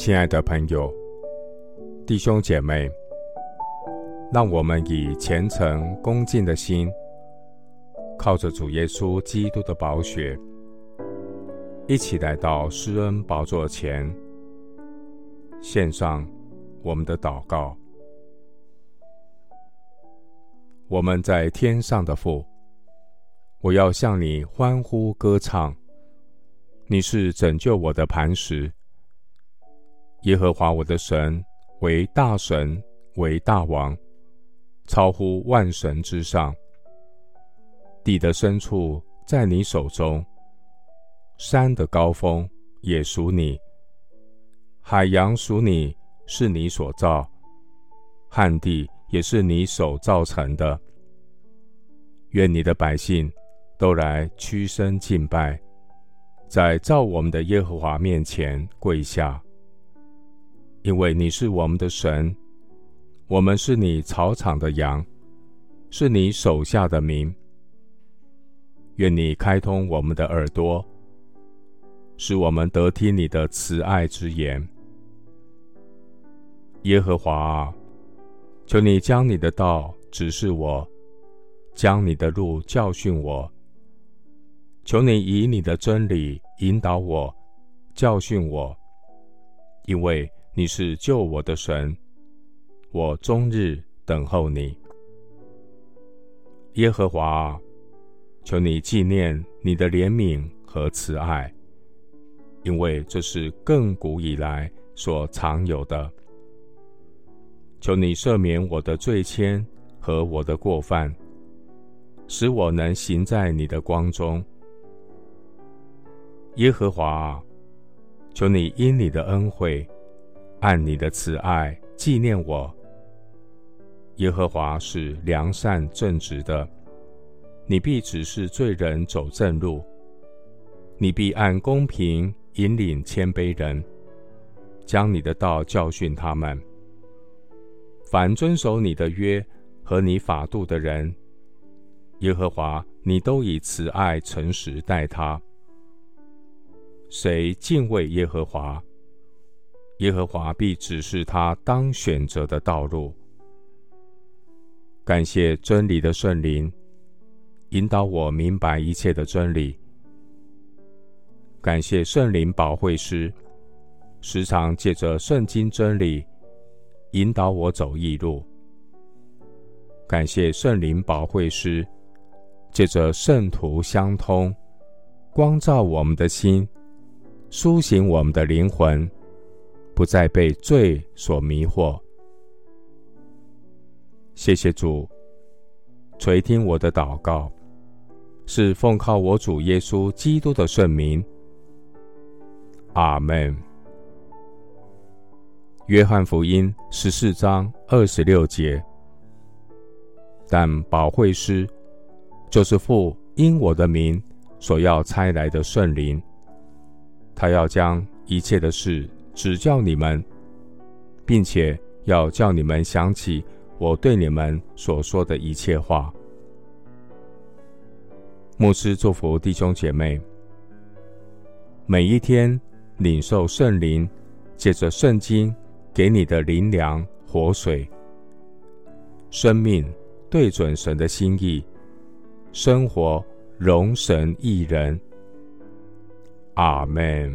亲爱的朋友、弟兄姐妹，让我们以虔诚恭敬的心，靠着主耶稣基督的宝血，一起来到施恩宝座前，献上我们的祷告。我们在天上的父，我要向你欢呼歌唱。你是拯救我的磐石，耶和华我的神为大神，为大王，超乎万神之上。地的深处在你手中，山的高峰也属你，海洋属你，是你所造，旱地也是你手造成的。愿你的百姓都来屈身敬拜。在造我们的耶和华面前跪下，因为你是我们的神，我们是你草场的羊，是你手下的民。愿你开通我们的耳朵，使我们得听你的慈爱之言。耶和华啊，求你将你的道指示我，将你的路教训我。求你以你的真理引导我，教训我，因为你是救我的神，我终日等候你。耶和华，求你纪念你的怜悯和慈爱，因为这是亘古以来所常有的。求你赦免我的罪愆和我的过犯，使我能行在你的光中。耶和华，求你因你的恩惠，按你的慈爱纪念我。耶和华是良善正直的，你必指示罪人走正路，你必按公平引领谦卑人，将你的道教训他们。凡遵守你的约和你法度的人，耶和华，你都以慈爱诚实待他。谁敬畏耶和华，耶和华必指示他当选择的道路。感谢真理的圣灵，引导我明白一切的真理。感谢圣灵保惠师，时常借着圣经真理引导我走义路。感谢圣灵保惠师，借着圣徒相通，光照我们的心。苏醒我们的灵魂，不再被罪所迷惑。谢谢主垂听我的祷告，是奉靠我主耶稣基督的圣名。阿门。约翰福音十四章二十六节，但保惠师就是父因我的名所要差来的圣灵。他要将一切的事指教你们，并且要叫你们想起我对你们所说的一切话。牧师祝福弟兄姐妹，每一天领受圣灵借着圣经给你的灵粮活水，生命对准神的心意，生活容神一人。阿门。